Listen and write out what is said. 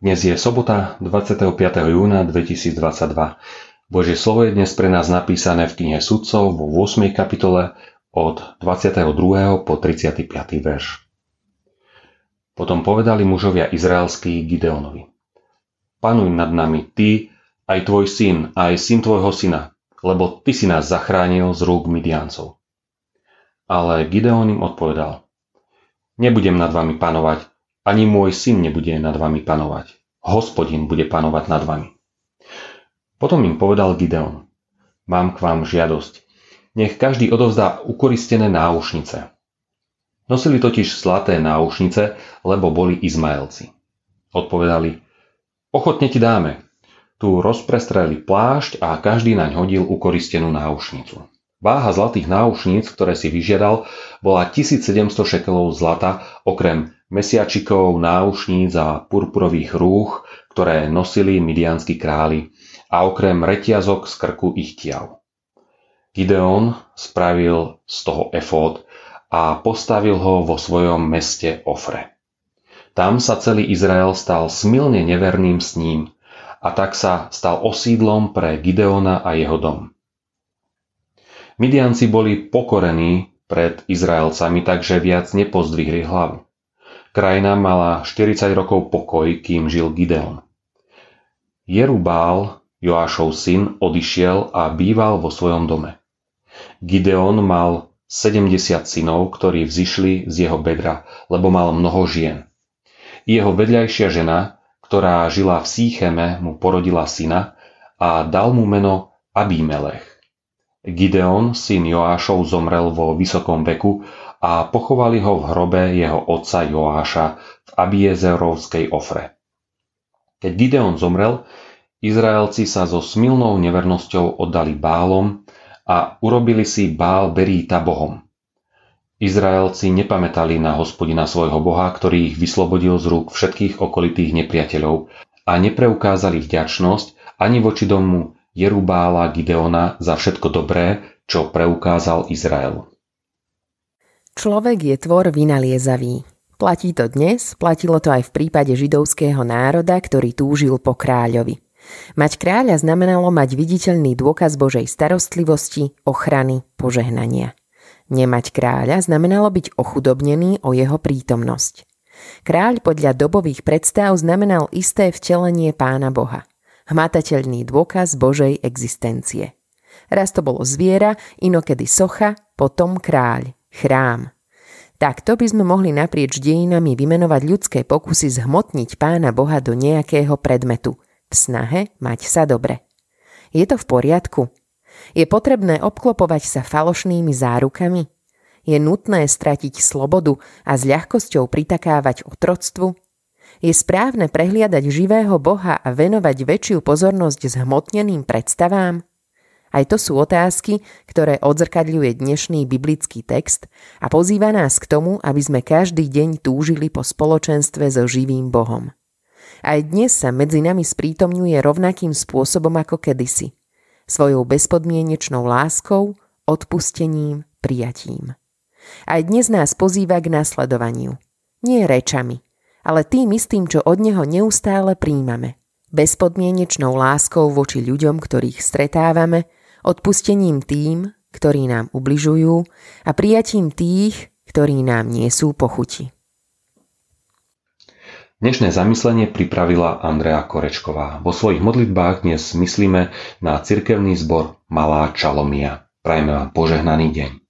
Dnes je sobota 25. júna 2022. Božie slovo je dnes pre nás napísané v knihe Sudcov vo 8. kapitole od 22. po 35. verš. Potom povedali mužovia izraelskí Gideonovi. Panuj nad nami, ty, aj tvoj syn, aj syn tvojho syna, lebo ty si nás zachránil z rúk Midiancov. Ale Gideon im odpovedal. Nebudem nad vami panovať, ani môj syn nebude nad vami panovať hospodin bude panovať nad vami. Potom im povedal Gideon, mám k vám žiadosť. Nech každý odovzdá ukoristené náušnice. Nosili totiž zlaté náušnice, lebo boli Izmaelci. Odpovedali, ochotne ti dáme. Tu rozprestreli plášť a každý naň hodil ukoristenú náušnicu. Váha zlatých náušníc, ktoré si vyžiadal, bola 1700 šekelov zlata, okrem mesiačikov, náušníc a purpurových rúch, ktoré nosili midianskí králi a okrem reťazok z krku ich tiav. Gideon spravil z toho efód a postavil ho vo svojom meste Ofre. Tam sa celý Izrael stal smilne neverným s ním a tak sa stal osídlom pre Gideona a jeho dom. Midianci boli pokorení pred Izraelcami, takže viac nepozdvihli hlavu. Krajina mala 40 rokov pokoj, kým žil Gideon. Jerubál, Joášov syn, odišiel a býval vo svojom dome. Gideon mal 70 synov, ktorí vzýšli z jeho bedra, lebo mal mnoho žien. Jeho vedľajšia žena, ktorá žila v Sícheme, mu porodila syna a dal mu meno Abimelech. Gideon, syn Joášov, zomrel vo vysokom veku a pochovali ho v hrobe jeho otca Joáša v Abiezerovskej ofre. Keď Gideon zomrel, Izraelci sa so smilnou nevernosťou oddali bálom a urobili si bál Beríta bohom. Izraelci nepamätali na hospodina svojho boha, ktorý ich vyslobodil z rúk všetkých okolitých nepriateľov a nepreukázali vďačnosť ani voči domu Jerubála Gideona za všetko dobré, čo preukázal Izrael. Človek je tvor vynaliezavý. Platí to dnes, platilo to aj v prípade židovského národa, ktorý túžil po kráľovi. Mať kráľa znamenalo mať viditeľný dôkaz Božej starostlivosti, ochrany, požehnania. Nemať kráľa znamenalo byť ochudobnený o jeho prítomnosť. Kráľ podľa dobových predstav znamenal isté vtelenie pána Boha hmatateľný dôkaz Božej existencie. Raz to bolo zviera, inokedy socha, potom kráľ, chrám. Takto by sme mohli naprieč dejinami vymenovať ľudské pokusy zhmotniť pána Boha do nejakého predmetu, v snahe mať sa dobre. Je to v poriadku? Je potrebné obklopovať sa falošnými zárukami? Je nutné stratiť slobodu a s ľahkosťou pritakávať otroctvu? Je správne prehliadať živého Boha a venovať väčšiu pozornosť zhmotneným predstavám? Aj to sú otázky, ktoré odzrkadľuje dnešný biblický text a pozýva nás k tomu, aby sme každý deň túžili po spoločenstve so živým Bohom. Aj dnes sa medzi nami sprítomňuje rovnakým spôsobom ako kedysi. Svojou bezpodmienečnou láskou, odpustením, prijatím. Aj dnes nás pozýva k nasledovaniu. Nie rečami, ale tým istým, čo od neho neustále príjmame. Bezpodmienečnou láskou voči ľuďom, ktorých stretávame, odpustením tým, ktorí nám ubližujú a prijatím tých, ktorí nám nie sú pochuti. Dnešné zamyslenie pripravila Andrea Korečková. Vo svojich modlitbách dnes myslíme na cirkevný zbor Malá Čalomia. Prajme vám požehnaný deň.